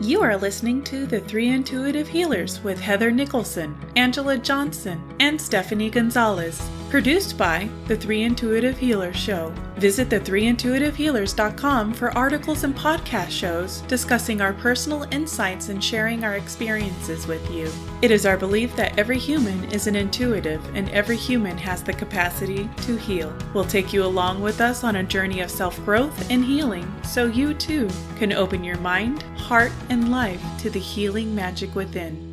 You are listening to The Three Intuitive Healers with Heather Nicholson, Angela Johnson, and Stephanie Gonzalez. Produced by The Three Intuitive Healers Show. Visit the3intuitivehealers.com for articles and podcast shows discussing our personal insights and sharing our experiences with you. It is our belief that every human is an intuitive and every human has the capacity to heal. We'll take you along with us on a journey of self growth and healing so you too can open your mind, heart, and life to the healing magic within.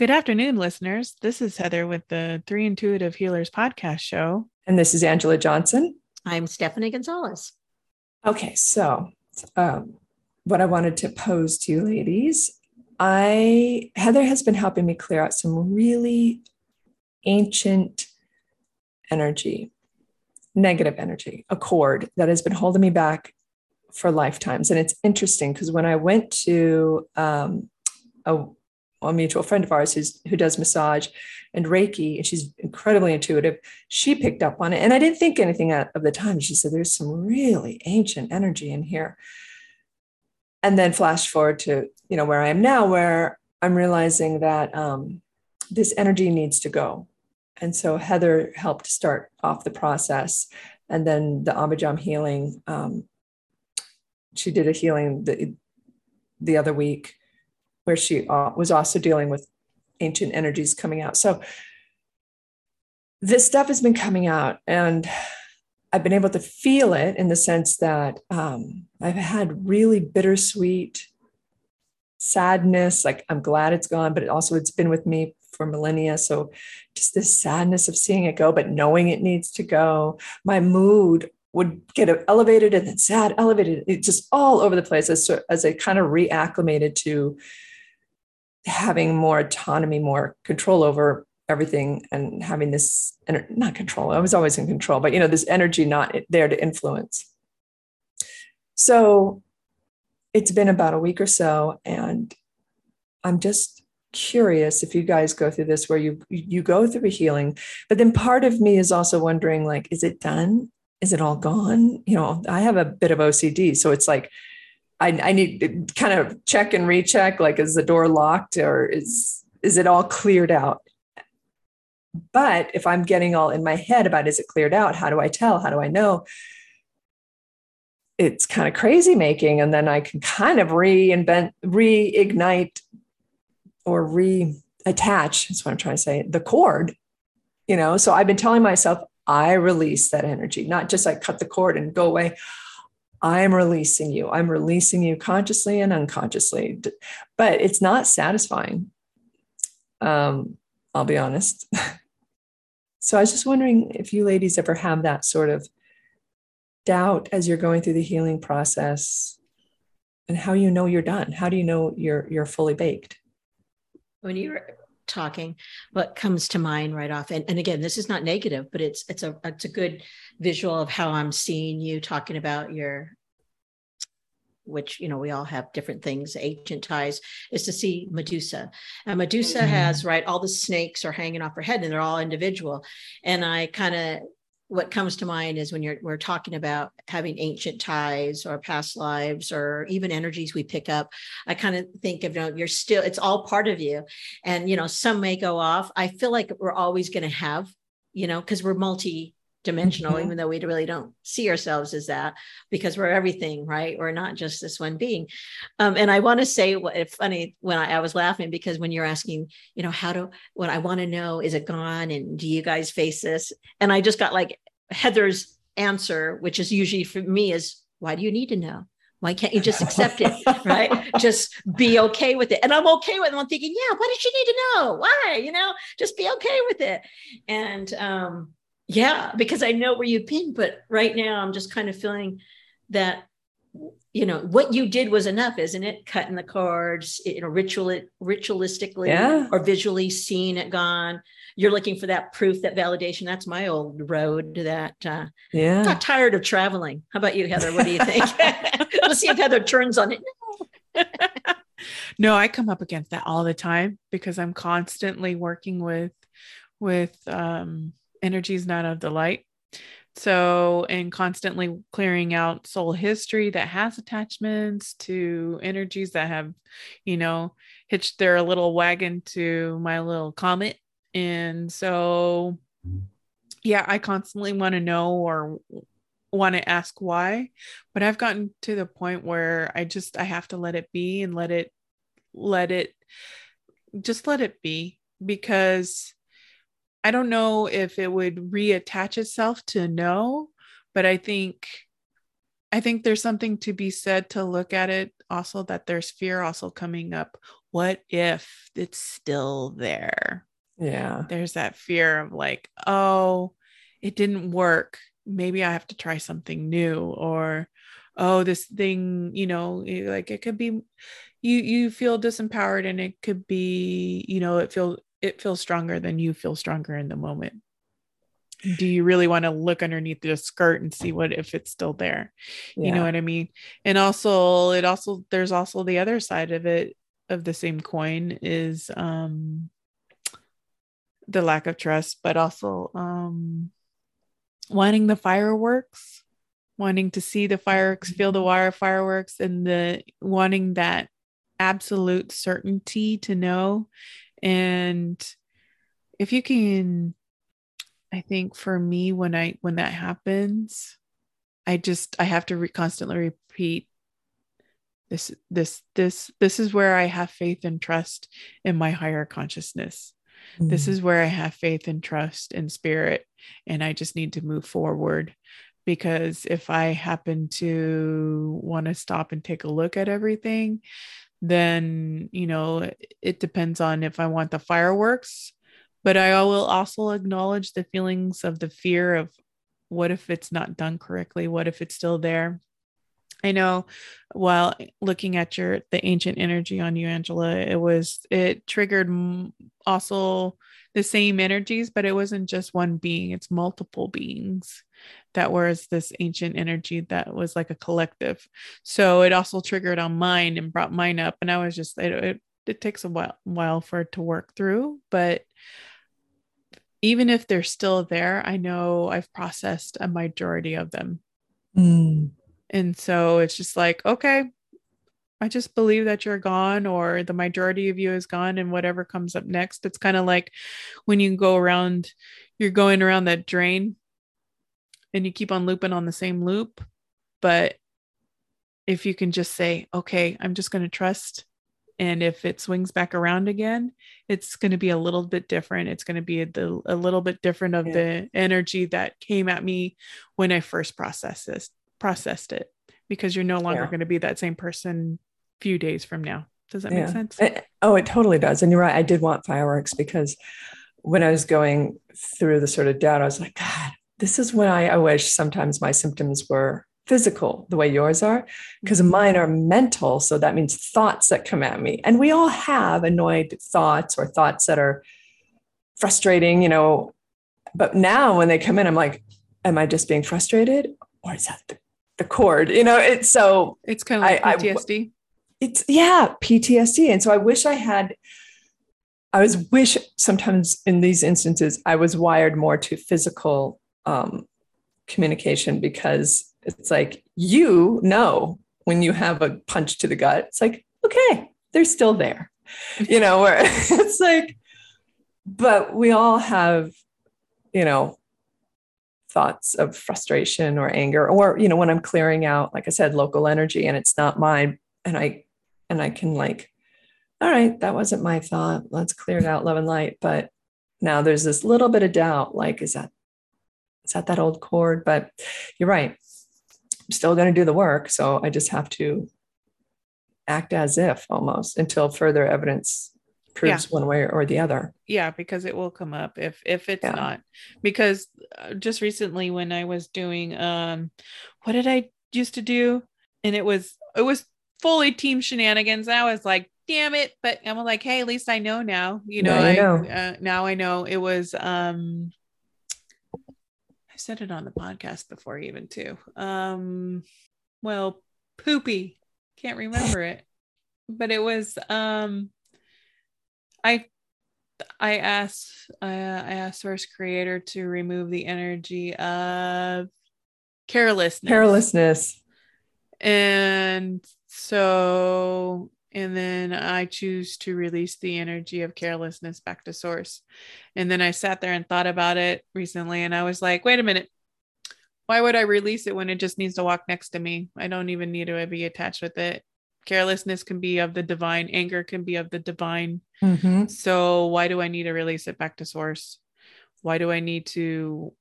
Good afternoon, listeners. This is Heather with the Three Intuitive Healers podcast show. And this is Angela Johnson. I'm Stephanie Gonzalez. Okay, so um, what I wanted to pose to you ladies, I Heather has been helping me clear out some really ancient energy, negative energy, a cord that has been holding me back for lifetimes. And it's interesting because when I went to um, a a mutual friend of ours who's who does massage and Reiki, and she's incredibly intuitive. She picked up on it, and I didn't think anything of the time. She said, "There's some really ancient energy in here." And then flash forward to you know where I am now, where I'm realizing that um, this energy needs to go, and so Heather helped start off the process, and then the Abhijam healing. Um, she did a healing the the other week where she uh, was also dealing with ancient energies coming out. So this stuff has been coming out, and I've been able to feel it in the sense that um, I've had really bittersweet sadness. Like I'm glad it's gone, but it also it's been with me for millennia. So just this sadness of seeing it go, but knowing it needs to go. My mood would get elevated and then sad, elevated. It's just all over the place as, as I kind of reacclimated to having more autonomy, more control over everything and having this not control. I was always in control, but you know, this energy not there to influence. So it's been about a week or so and I'm just curious if you guys go through this where you you go through a healing but then part of me is also wondering like is it done is it all gone you know i have a bit of ocd so it's like I, I need to kind of check and recheck like is the door locked or is is it all cleared out? But if i'm getting all in my head about is it cleared out? How do i tell? How do i know? It's kind of crazy making and then i can kind of reinvent reignite or reattach that's what i'm trying to say the cord you know? So i've been telling myself i release that energy not just like cut the cord and go away I'm releasing you. I'm releasing you consciously and unconsciously. But it's not satisfying. Um, I'll be honest. so I was just wondering if you ladies ever have that sort of doubt as you're going through the healing process and how you know you're done. How do you know you're you're fully baked? When you're talking, what comes to mind right off, and, and again, this is not negative, but it's it's a it's a good visual of how I'm seeing you talking about your which you know we all have different things ancient ties is to see medusa and medusa mm-hmm. has right all the snakes are hanging off her head and they're all individual and i kind of what comes to mind is when you're we're talking about having ancient ties or past lives or even energies we pick up i kind of think of you know you're still it's all part of you. And you know some may go off. I feel like we're always going to have you know because we're multi dimensional mm-hmm. even though we really don't see ourselves as that because we're everything right? We're not just this one being. Um, and i want to say what it's funny when I, I, was laughing because when you're asking you know how do what i want to know is it gone? And do you guys face this? And i just got like heather's answer which is usually for me is why do you need to know? Why can't you just accept it? Right? Just be okay with it. And i'm okay with it. I'm thinking yeah why did she need to know? Why? You know just be okay with it. And um yeah because i know where you've been but right now i'm just kind of feeling that you know what you did was enough isn't it? Cutting the cards you know ritual ritualistically yeah. or visually seeing it gone. You're looking for that proof that validation. That's my old road that uh yeah. got tired of traveling. How about you heather? What do you think? Let's see if heather turns on it. No i come up against that all the time because i'm constantly working with with um energies not of the light So, and constantly clearing out soul history that has attachments to energies that have, you know, hitched their little wagon to my little comet. And so, yeah, I constantly want to know or want to ask why, but I've gotten to the point where I just I have to let it be and let it let it just let it be because I don't know if it would reattach itself to no, but I think I think there's something to be said to look at it also that there's fear also coming up. What if it's still there? Yeah. There's that fear of like, oh, it didn't work. Maybe I have to try something new or oh, this thing, you know, like it could be you you feel disempowered and it could be, you know, it feel it feels stronger than you feel stronger in the moment. Do you really want to look underneath the skirt and see what if it's still there? Yeah. you know what i mean? And also it also there's also the other side of it of the same coin is um the lack of trust but also um wanting the fireworks wanting to see the fireworks feel the wire fireworks and the wanting that absolute certainty to know and if you can i think for me when i when that happens i just i have to re- constantly repeat this this this this is where i have faith and trust in my higher consciousness mm. this is where i have faith and trust in spirit and i just need to move forward because if i happen to want to stop and take a look at everything then you know it depends on if i want the fireworks but i will also acknowledge the feelings of the fear of what if it's not done correctly? What if it's still there? I know while looking at your the ancient energy on you angela it was it triggered also the same energies but it wasn't just one being it's multiple beings that was this ancient energy that was like a collective. So it also triggered on mine and brought mine up. And I was just, it, it, it takes a while, while for it to work through. But even if they're still there, I know I've processed a majority of them. Mm. And so it's just like, okay, I just believe that you're gone or the majority of you is gone and whatever comes up next. It's kind of like when you go around, you're going around that drain and you keep on looping on the same loop. But if you can just say, okay, I'm just going to trust. And if it swings back around again, it's going to be a little bit different. It's going to be a, a little bit different of yeah. the energy that came at me when I first processed this, processed it, because you're no longer yeah. going to be that same person few days from now. Does that yeah. make sense? It, oh, it totally does. And you're right. I did want fireworks because when I was going through the sort of doubt, I was like, God, this is when I, I wish sometimes my symptoms were physical the way yours are because mine are mental so that means thoughts that come at me. And we all have annoyed thoughts or thoughts that are frustrating you know but now when they come in i'm like am i just being frustrated or is that the, the cord? You know it's so it's kind of like I, ptsd I, it's yeah ptsd and so i wish i had i was wish sometimes in these instances i was wired more to physical um, communication because it's like you know when you have a punch to the gut, it's like, okay, they're still there, you know, where it's like, but we all have, you know, thoughts of frustration or anger, or, you know, when I'm clearing out, like I said, local energy and it's not mine, and I, and I can like, all right, that wasn't my thought. Let's clear it out, love and light. But now there's this little bit of doubt like, is that it's at that old cord, but you're right. I'm still going to do the work. So I just have to act as if almost until further evidence proves yeah. one way or the other. Yeah, because it will come up if if it's yeah. not. Because uh, just recently when I was doing um what did I used to do and it was it was fully team shenanigans. I was like, damn it, but I'm like, hey, at least I know now. You know, I, know. Uh, now I know it was um said it on the podcast before even too. Um well, poopy. Can't remember it. But it was um I I asked uh, I asked Source Creator to remove the energy of carelessness. Carelessness. And so and then I choose to release the energy of carelessness back to source. And then I sat there and thought about it recently and I was like, wait a minute. Why would I release it when it just needs to walk next to me? I don't even need to be attached with it. Carelessness can be of the divine, anger can be of the divine. Mm-hmm. So why do I need to release it back to source? Why do I need to,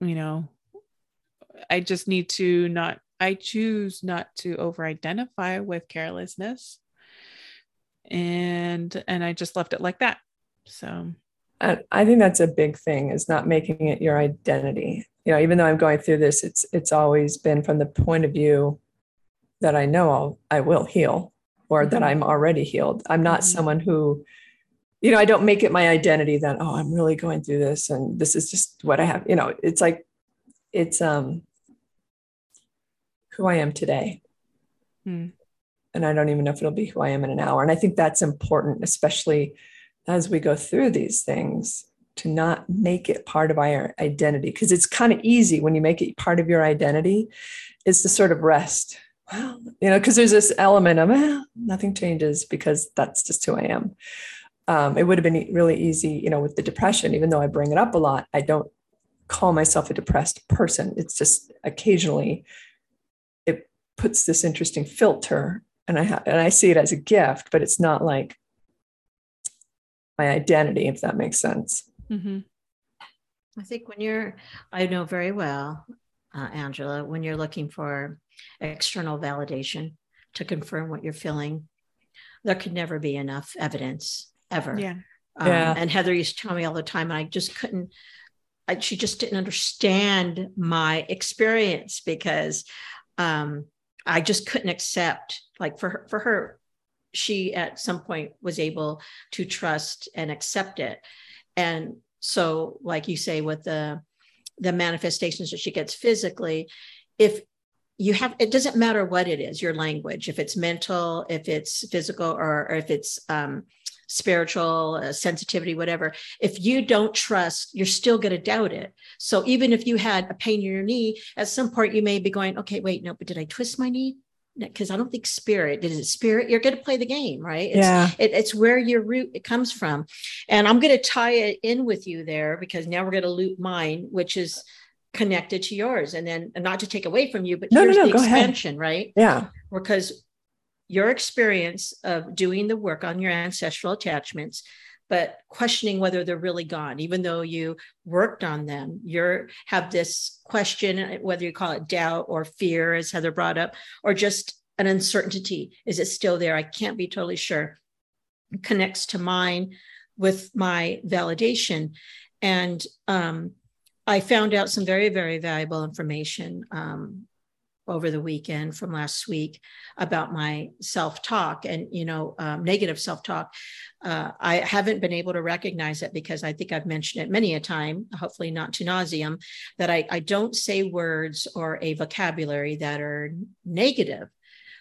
you know, I just need to not I choose not to over identify with carelessness and and I just left it like that. So I think that's a big thing is not making it your identity. You know, even though I'm going through this, it's it's always been from the point of view that I know I'll, I will heal or mm-hmm. that I'm already healed. I'm not mm-hmm. someone who, you know, I don't make it my identity that, oh, I'm really going through this and this is just what I have. You know, it's like, it's um who I am today. Hmm and I don't even know if it'll be who I am in an hour. And I think that's important, especially as we go through these things, to not make it part of our identity. Because it's kind of easy when you make it part of your identity, is to sort of rest. Well, you know, because there's this element of eh, nothing changes because that's just who I am. Um, it would have been really easy, you know, with the depression, even though I bring it up a lot, I don't call myself a depressed person. It's just occasionally it puts this interesting filter and I have, and I see it as a gift, but it's not like my identity, if that makes sense. Mm-hmm. I think when you're, I know very well, uh, Angela, when you're looking for external validation to confirm what you're feeling, there could never be enough evidence ever. Yeah. Um, yeah. And Heather used to tell me all the time, and I just couldn't. I, she just didn't understand my experience because um, I just couldn't accept like for her, for her she at some point was able to trust and accept it. And so like you say with the the manifestations that she gets physically if you have it doesn't matter what it is your language if it's mental if it's physical or, or if it's um, spiritual uh, sensitivity whatever if you don't trust you're still going to doubt it so even if you had a pain in your knee at some point you may be going okay wait no but did i twist my knee because I don't think spirit is it spirit. You're going to play the game, right? It's, yeah. It, it's where your root it comes from, and I'm going to tie it in with you there because now we're going to loop mine, which is connected to yours, and then and not to take away from you, but no, here's no, no, the expansion, ahead. right? Yeah, because your experience of doing the work on your ancestral attachments but questioning whether they're really gone. Even though you worked on them you're have this question whether you call it doubt or fear as heather brought up or just an uncertainty. Is it still there? I can't be totally sure. It connects to mine with my validation. And um, i found out some very very valuable information um, over the weekend from last week about my self-talk and you know um, negative self-talk. Uh, i haven't been able to recognize it because i think i've mentioned it many a time hopefully not to nauseum that I, I don't say words or a vocabulary that are negative.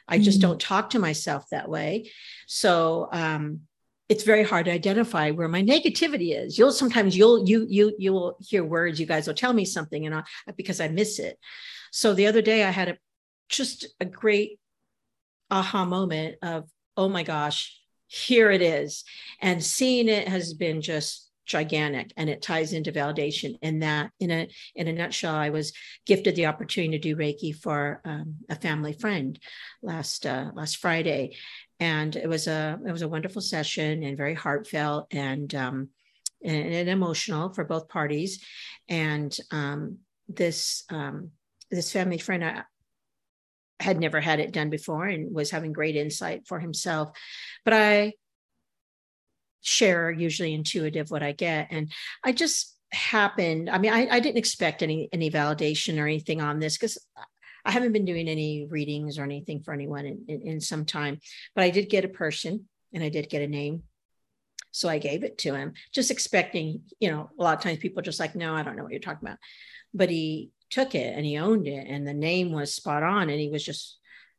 I just mm-hmm. don't talk to myself that way. So um, it's very hard to identify where my negativity is. You'll sometimes you'll you you you will hear words you guys will tell me something and I, because i miss it. So the other day I had a just a great aha moment of, oh my gosh, here it is. And seeing it has been just gigantic and it ties into validation and that in a in a nutshell i was gifted the opportunity to do reiki for um, a family friend last uh, last friday and it was a it was a wonderful session and very heartfelt and um, and, and emotional for both parties and um, this um, this family friend I, had never had it done before and was having great insight for himself. But I share usually intuitive what I get. And I just happened, I mean, I, I didn't expect any any validation or anything on this because I haven't been doing any readings or anything for anyone in, in, in some time. But I did get a person and I did get a name. So I gave it to him, just expecting, you know, a lot of times people just like, no, I don't know what you're talking about. But he took it and he owned it and the name was spot on and he was just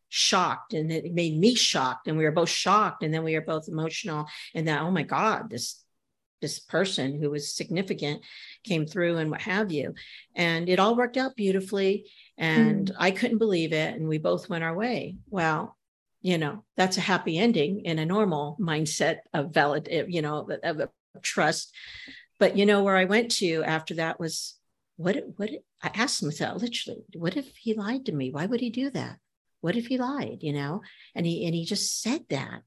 shocked and it made me shocked and we were both shocked and then we were both emotional and that oh my god this this person who was significant came through and what have you. And it all worked out beautifully. And mm. I couldn't believe it. And we both went our way. Well, you know, that's a happy ending in a normal mindset of valid, you know, of, of trust. But you know, where I went to after that was what, what, I asked myself literally, what if he lied to me? Why would he do that? What if he lied, you know? And he, and he just said that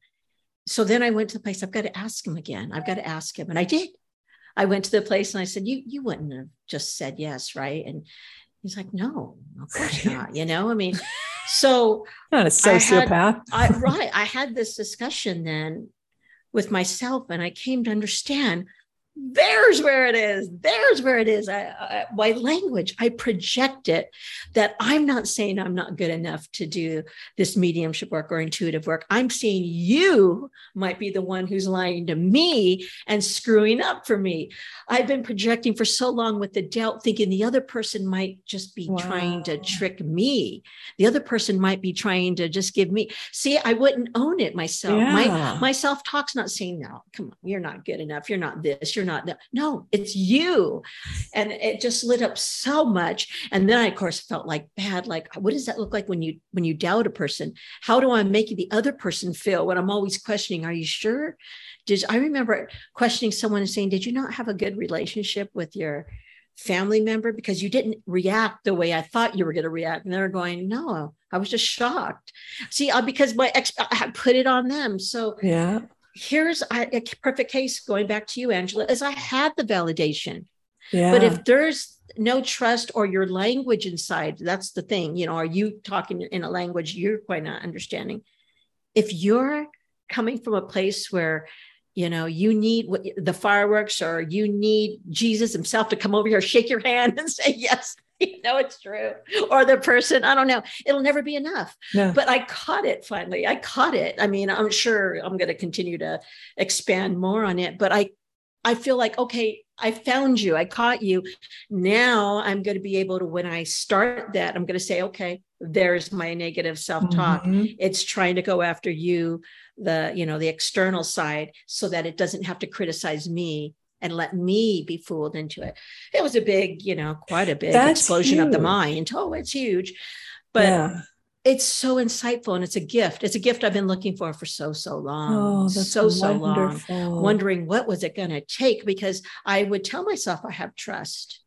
so then I went to the place. I've got to ask him again. I've got to ask him, and I did. I went to the place and I said, "You you wouldn't have just said yes, right?" And he's like, "No, of course not." You know, I mean, so not a sociopath. I, had, I right. I had this discussion then with myself, and I came to understand there's where it is there's where it is. I, I, my language i project it that i'm not saying i'm not good enough to do this mediumship work or intuitive work. I'm saying you might be the one who's lying to me and screwing up for me. I've been projecting for so long with the doubt thinking the other person might just be wow. trying to trick me. The other person might be trying to just give me see i wouldn't own it myself. Yeah. my my self-talk's not saying no come on you're not good enough. You're not this. You're not no it's you. And it just lit up so much. And then i of course felt like bad like what does that look like when you when you doubt a person? How do i make the other person feel? When i'm always questioning are you sure? Did i remember questioning someone and saying did you not have a good relationship with your family member? Because you didn't react the way I thought you were going to react. And they're going, no, I was just shocked. See, uh, because my ex, I put it on them. So yeah, here's a, perfect case going back to you, Angela, is I had the validation. Yeah. But if there's no trust or your language inside, that's the thing, you know, are you talking in a language you're quite not understanding? If you're coming from a place where you know you need the fireworks or you need jesus himself to come over here shake your hand and say yes you know it's true. Or the person i don't know it'll never be enough. No. but i caught it finally. I caught it. I mean i'm sure i'm going to continue to expand more on it but i i feel like okay i found you i caught you. Now i'm going to be able to when i start that i'm going to say okay there's my negative self-talk. Mm-hmm. it's trying to go after you the you know the external side so that it doesn't have to criticize me and let me be fooled into it. It was a big, you know, quite a big That's explosion huge. of the mind. Oh, it's huge. But yeah. it's so insightful and it's a gift. It's a gift I've been looking for for so, so long. Oh, so, so long. Wondering what was it going to take because I would tell myself I have trust,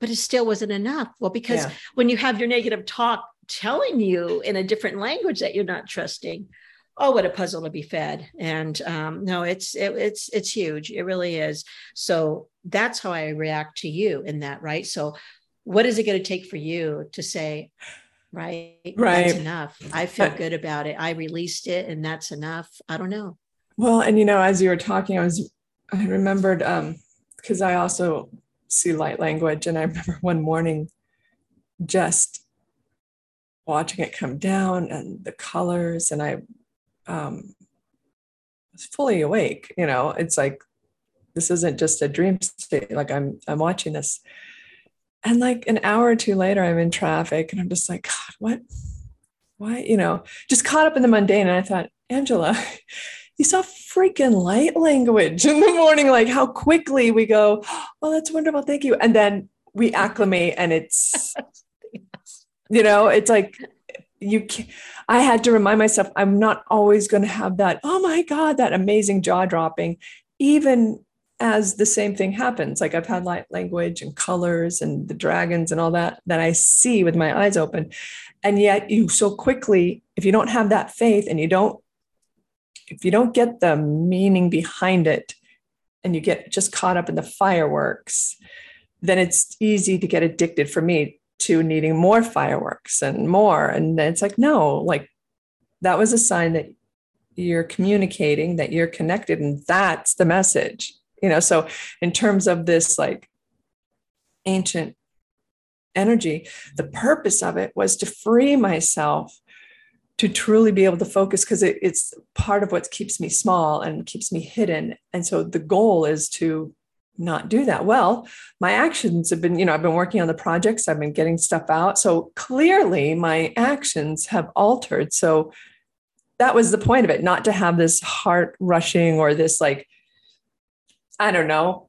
but it still wasn't enough. Well, because yeah. when you have your negative talk telling you in a different language that you're not trusting, oh what a puzzle to be fed. And um, no it's it, it's it's huge. It really is. So that's how i react to you in that right? So what is it going to take for you to say right right. that's enough. I feel good about it. I released it and that's enough. I don't know. Well and you know as you were talking i was i remembered um because i also see light language and i remember one morning just watching it come down and the colors and i um, fully awake. You know, it's like this isn't just a dream state. Like I'm I'm watching this, and like an hour or two later, I'm in traffic, and I'm just like, God, what? Why? You know, just caught up in the mundane. And I thought, Angela. You saw freaking light language in the morning, like how quickly we go, Oh, that's wonderful. Thank you. And then we acclimate and it's, you know, it's like you can I had to remind myself I'm not always going to have that, oh my God, that amazing jaw dropping, even as the same thing happens. Like I've had light language and colors and the dragons and all that that I see with my eyes open. And yet you so quickly, if you don't have that faith and you don't, if you don't get the meaning behind it and you get just caught up in the fireworks, then it's easy to get addicted for me to needing more fireworks and more. And it's like, no, like that was a sign that you're communicating, that you're connected, and that's the message. You know, so in terms of this like ancient energy, the purpose of it was to free myself to truly be able to focus because it, it's part of what keeps me small and keeps me hidden. And so the goal is to not do that? Well, my actions have been, you know, I've been working on the projects, I've been getting stuff out. So clearly my actions have altered. So that was the point of it, not to have this heart rushing or this like I don't know,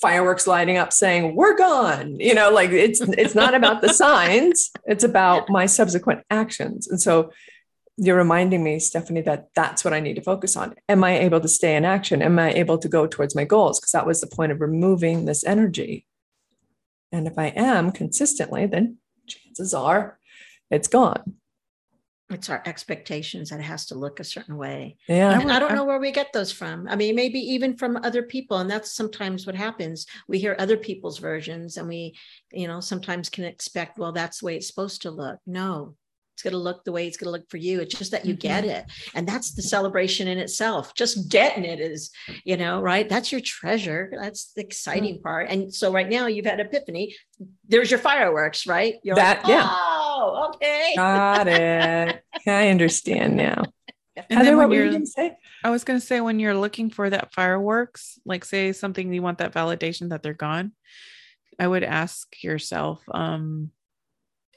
fireworks lighting up saying we're gone you know like it's it's not about the signs it's about my subsequent actions and so you're reminding me stephanie that that's what i need to focus on am i able to stay in action am i able to go towards my goals because that was the point of removing this energy and if i am consistently then chances are it's gone it's our expectations that it has to look a certain way. Yeah. And I don't know where we get those from. I mean, maybe even from other people. And that's sometimes what happens. We hear other people's versions and we, you know, sometimes can expect, well, that's the way it's supposed to look. No, it's going to look the way it's going to look for you. It's just that you mm-hmm. get it. And that's the celebration in itself. Just getting it is, you know, right? That's your treasure. That's the exciting mm-hmm. part. And so right now you've had epiphany. There's your fireworks, right? You're that, like, yeah. oh, okay. Got it. I understand now. And Heather, what were you going to say? I was going to say when you're looking for that fireworks, like say something you want that validation that they're gone, I would ask yourself, um,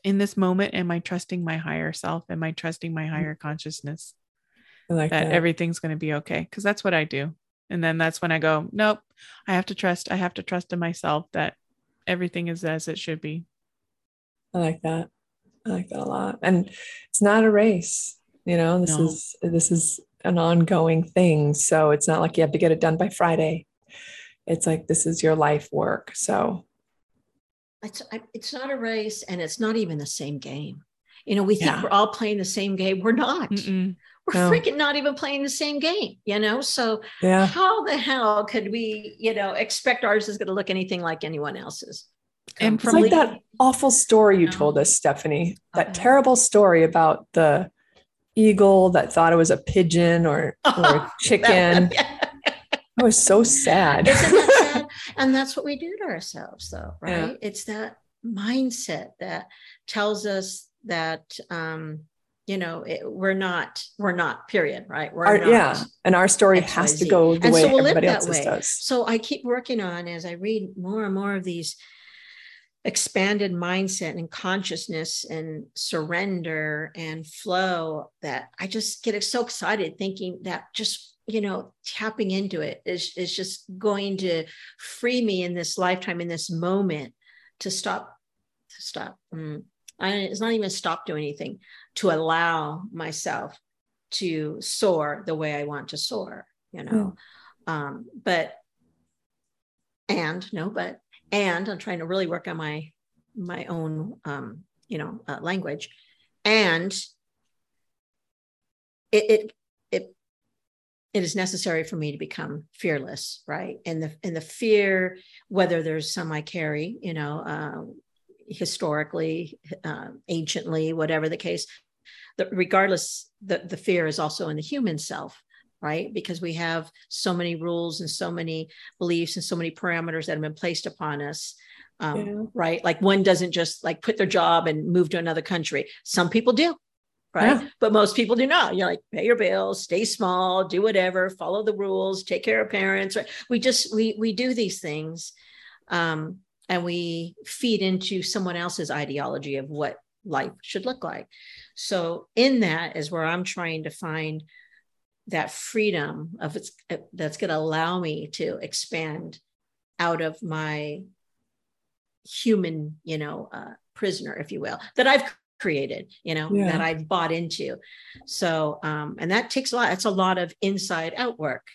in this moment am i trusting my higher self? Am i trusting my mm. higher consciousness like that, that, everything's going to be okay? Because that's what i do. And then that's when i go nope i have to trust i have to trust in myself that everything is as it should be. I like that. I like that a lot. And it's not a race you know? This no. is this is an ongoing thing. So it's not like you have to get it done by friday. It's like this is your life work. So it's it's not a race and it's not even the same game you know we think yeah. we're all playing the same game we're not Mm-mm. we're no. freaking not even playing the same game you know so yeah. how the hell could we you know expect ours is going to look anything like anyone else's and um, it's like that awful story you no. told us stephanie that okay. terrible story about the eagle that thought it was a pigeon or, or a chicken That was so sad. Isn't that sad? And that's what we do to ourselves, though, right? Yeah. It's that mindset that tells us that um, you know it, we're not we're not period right we're our, not yeah and our story XYZ. has to go the and way so we'll everybody else's way. does so i keep working on as i read more and more of these expanded mindset and consciousness and surrender and flow that i just get so excited thinking that just you know tapping into it is is just going to free me in this lifetime in this moment to stop to stop mm. I, it's not even stop doing anything to allow myself to soar the way i want to soar you know mm. um but and no but and i'm trying to really work on my my own um you know uh, language and it, it it is necessary for me to become fearless right? And the and the fear whether there's some i carry you know uh, historically uh, anciently whatever the case the, regardless the, the fear is also in the human self right? Because we have so many rules and so many beliefs and so many parameters that have been placed upon us um, yeah. right? Like one doesn't just like quit their job and move to another country. Some people do right? Yeah. But most people do not. You're like, pay your bills, stay small, do whatever, follow the rules, take care of parents. Right? We just we we do these things, um, and we feed into someone else's ideology of what life should look like. So in that is where I'm trying to find that freedom of it's that's going to allow me to expand out of my human, you know, uh, prisoner, if you will, that I've created you know yeah. that i've bought into. So um and that takes a lot it's a lot of inside out work.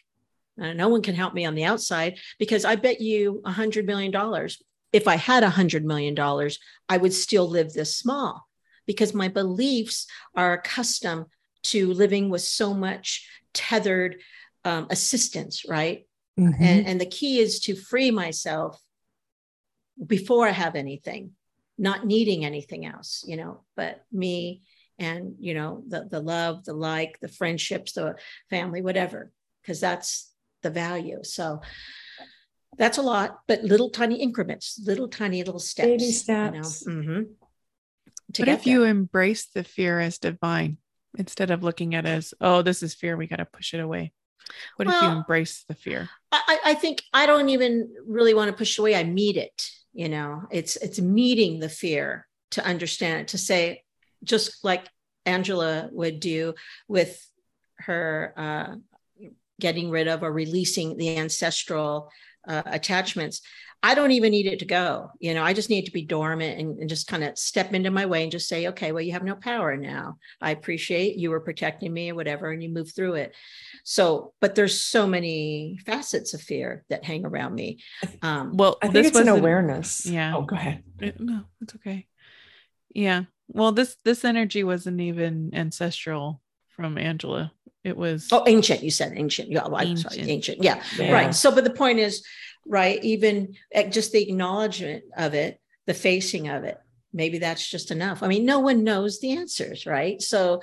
Uh, no one can help me on the outside because i bet you a hundred million dollars. If i had a hundred million dollars i would still live this small because my beliefs are accustomed to living with so much tethered um, assistance right? Mm-hmm. and, and the key is to free myself before i have anything not needing anything else, you know, but me and, you know, the, the love, the like, the friendships, the family, whatever, because that's the value. So that's a lot, but little tiny increments, little tiny little steps. Baby steps. You know? mm-hmm. What if you embrace the fear as divine instead of looking at it as, oh, this is fear, we got to push it away? What well, if you embrace the fear? I, I think I don't even really want to push away. I meet it you know it's it's meeting the fear to understand it to say just like angela would do with her uh, getting rid of or releasing the ancestral uh, attachments I don't even need it to go. You know, I just need to be dormant and, and, just kind of step into my way and just say, okay, well, you have no power now. I appreciate you were protecting me or whatever, and you move through it. So, but there's so many facets of fear that hang around me. Um, well, I think it's an awareness. Yeah. Oh, go ahead. It, no, it's okay. Yeah. Well, this this energy wasn't even ancestral from Angela. It was oh ancient. You said ancient. Yeah, well, ancient. Sorry, ancient. Yeah. yeah. Right. So, but the point is, right? Even just the acknowledgement of it, the facing of it, maybe that's just enough. I mean, no one knows the answers, right? So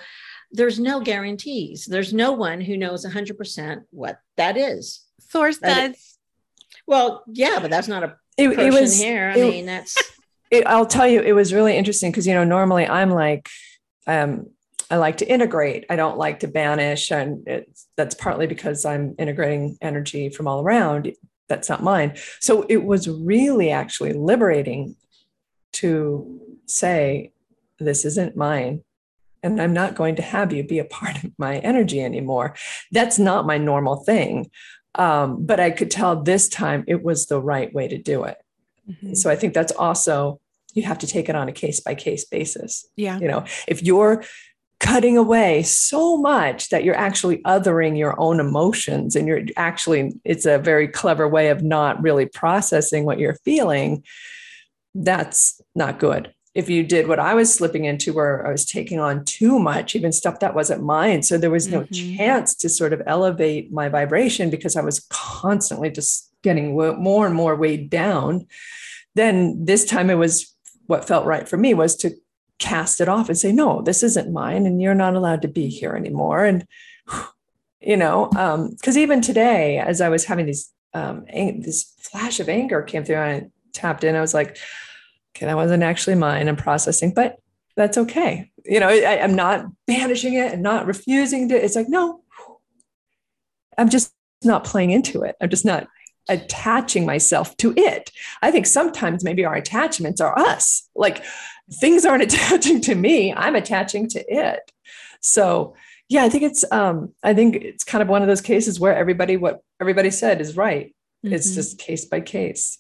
there's no guarantees. There's no one who knows 100% what that is. Source does. Well, yeah, but that's not a it, person it was, here. I it, mean, that's. It, I'll tell you, it was really interesting because you know normally I'm like, um, I like to integrate. I don't like to banish, and that's partly because I'm integrating energy from all around that's not mine. So it was really actually liberating to say, this isn't mine. And I'm not going to have you be a part of my energy anymore. That's not my normal thing. Um, but I could tell this time it was the right way to do it. Mm-hmm. So I think that's also, you have to take it on a case by case basis. Yeah. You know, if you're cutting away so much that you're actually othering your own emotions and you're actually it's a very clever way of not really processing what you're feeling. That's not good. If you did what i was slipping into where i was taking on too much even stuff that wasn't mine. So there was no mm-hmm. chance to sort of elevate my vibration because i was constantly just getting more and more weighed down. Then this time it was what felt right for me was to cast it off and say, no, this isn't mine and you're not allowed to be here anymore. And, you know, because um, even today, as I was having these, um, ang- this flash of anger came through and I tapped in, I was like, okay, that wasn't actually mine. I'm processing, but that's okay. You know, I, I'm not banishing it and not refusing to, it's like, no, I'm just not playing into it. I'm just not attaching myself to it. I think sometimes maybe our attachments are us. Like things aren't attaching to me, I'm attaching to it. So yeah, I think it's um, I think it's kind of one of those cases where everybody what everybody said is right. Mm-hmm. It's just case by case.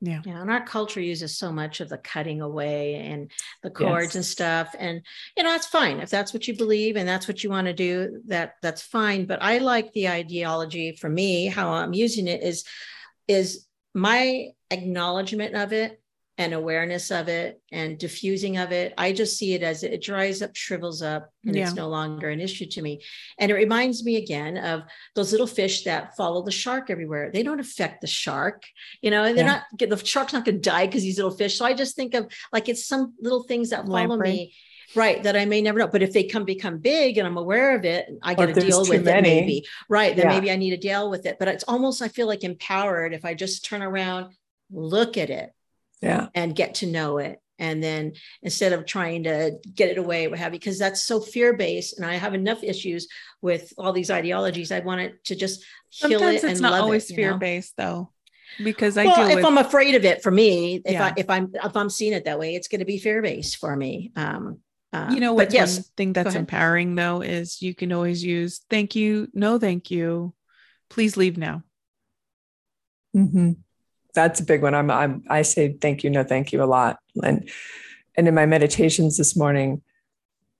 Yeah. Yeah. And our culture uses so much of the cutting away and the cords yes. and stuff. And you know, that's fine. If that's what you believe and that's what you want to do, that that's fine. But I like the ideology for me, how I'm using it is is my acknowledgement of it and awareness of it and diffusing of it. I just see it as it dries up shrivels up and yeah. it's no longer an issue to me. And it reminds me again of those little fish that follow the shark everywhere. They don't affect the shark you know and they're yeah. not the shark's not going to die because these little fish. So i just think of like it's some little things that follow me right that i may never know. But if they come become big and i'm aware of it i got to deal with many. it maybe. Right then yeah. maybe i need to deal with it. But it's almost i feel like empowered if i just turn around look at it yeah. and get to know it. And then instead of trying to get it away what have you because that's so fear-based and i have enough issues with all these ideologies i want it to just heal Sometimes it it's not always fear-based though because i well, if with... i'm afraid of it for me if yeah. i if i'm if i'm seeing it that way it's going to be fear-based for me um uh, you know what yes, one thing that's empowering though is you can always use thank you no thank you please leave now. Mm-hmm that's a big one. I'm, I'm I say thank you, no thank you a lot. And and in my meditations this morning,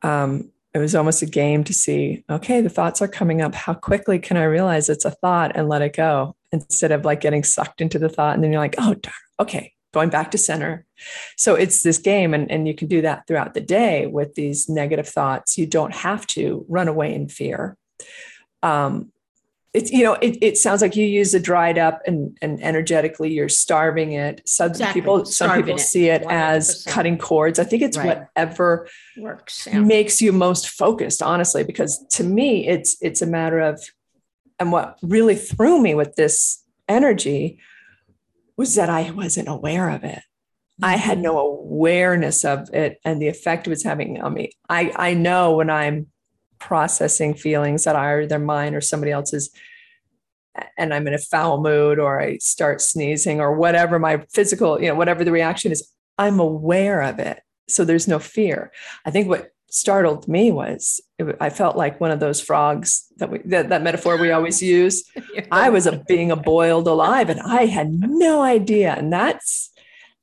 um, it was almost a game to see, okay, the thoughts are coming up. How quickly can I realize it's a thought and let it go instead of like getting sucked into the thought and then you're like, oh darn, okay, going back to center. So it's this game, and, and you can do that throughout the day with these negative thoughts. You don't have to run away in fear. Um, it's you know it, it sounds like you use a dried up and and energetically you're starving it some exactly. people some people it. see it 100%. as cutting cords i think it's right. whatever works yeah. makes you most focused honestly because to me it's it's a matter of and what really threw me with this energy was that i wasn't aware of it I had no mm-hmm. awareness of it and the effect it was having on me. I, I know when I'm processing feelings that are either mine or somebody else's and I'm in a foul mood or I start sneezing or whatever my physical, you know, whatever the reaction is, I'm aware of it. So there's no fear. I think what startled me was it, I felt like one of those frogs that we that, that metaphor we always use. I was a being a boiled alive, and I had no idea, and that's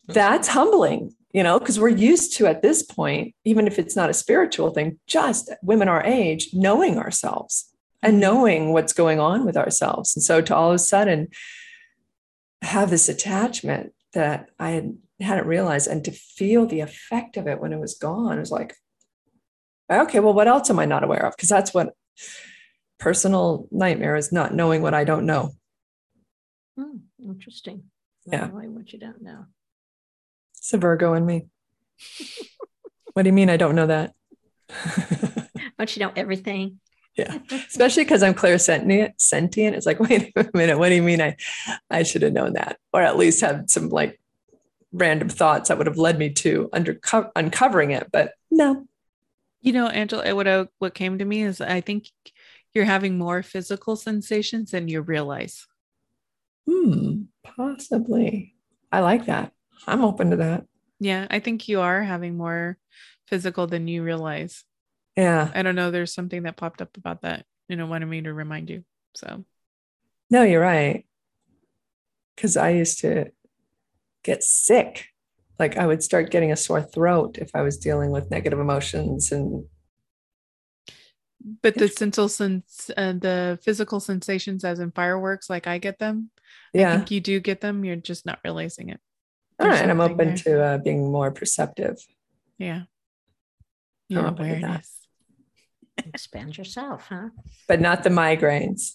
that's humbling, you know, because we're used to at this point, even if it's not a spiritual thing, just women our age knowing ourselves and knowing what's going on with ourselves, and so to all of a sudden have this attachment that I had hadn't realized and to feel the effect of it when it was gone it was like okay well what else am i not aware of because that's what personal nightmare is not knowing what i don't know Hmm, interesting. Yeah. Knowing what you don't know. It's a virgo in me. What do you mean i don't know that? Don't you know everything? yeah especially because i'm clairsentient sentient. It's like wait a minute what do you mean i i should have known that? Or at least have some like random thoughts that would have led me to under uncovering it but no. You know, Angela, what I, what came to me is I think you're having more physical sensations than you realize. hmm possibly. I like that i'm open to that Yeah, I think you are having more physical than you realize. yeah I don't know. There's something that popped up about that, you know, wanted me to remind you. So, No, you're right. Because I used to get sick. Like I would start getting a sore throat if I was dealing with negative emotions. And but the sensual sense, uh, the physical sensations, as in fireworks, like I get them. Yeah. I think you do get them. You're just not realizing it. All there's right. I'm open there. to uh, being more perceptive. Yeah. I'm Your open to that. awareness. Expand yourself, huh? but not the migraines.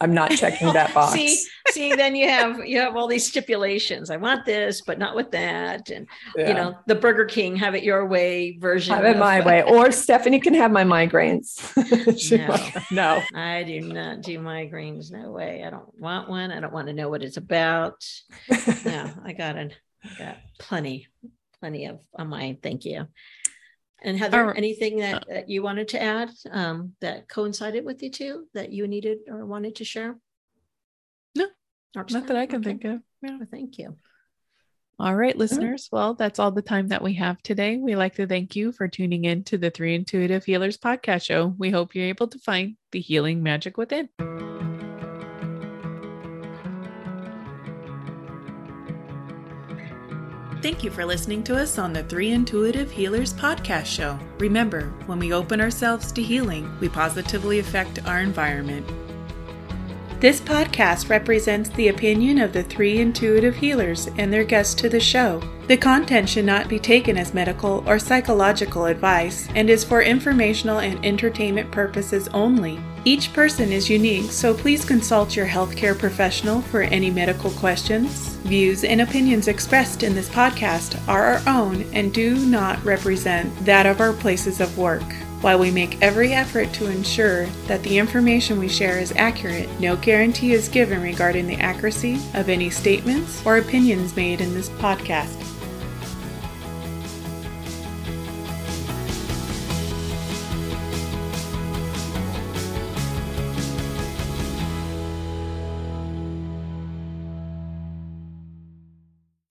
I'm not checking that box. see, see, then you have you have all these stipulations. I want this, but not with that. And Yeah. you know, the Burger King have it your way version. have it of- my way. Or Stephanie can have my migraines. No. no. I do not do migraines. No way. I don't want one. I don't want to know what it's about. No, I got it. Got plenty, plenty of on mine. Thank you. And Heather, anything that, that you wanted to add um, that coincided with you too that you needed or wanted to share? No, Not that I can Okay. think of. Yeah. Well, Thank you. All right, listeners. Well, that's all the time that we have today. We like to thank you for tuning in to the Three Intuitive Healers podcast show. We hope you're able to find the healing magic within. Thank you for listening to us on the Three Intuitive Healers podcast show. Remember, when we open ourselves to healing, we positively affect our environment. This podcast represents the opinion of the three intuitive healers and their guests to the show. The content should not be taken as medical or psychological advice and is for informational and entertainment purposes only. Each person is unique, so please consult your healthcare professional for any medical questions. Views and opinions expressed in this podcast are our own and do not represent that of our places of work. While we make every effort to ensure that the information we share is accurate, no guarantee is given regarding the accuracy of any statements or opinions made in this podcast.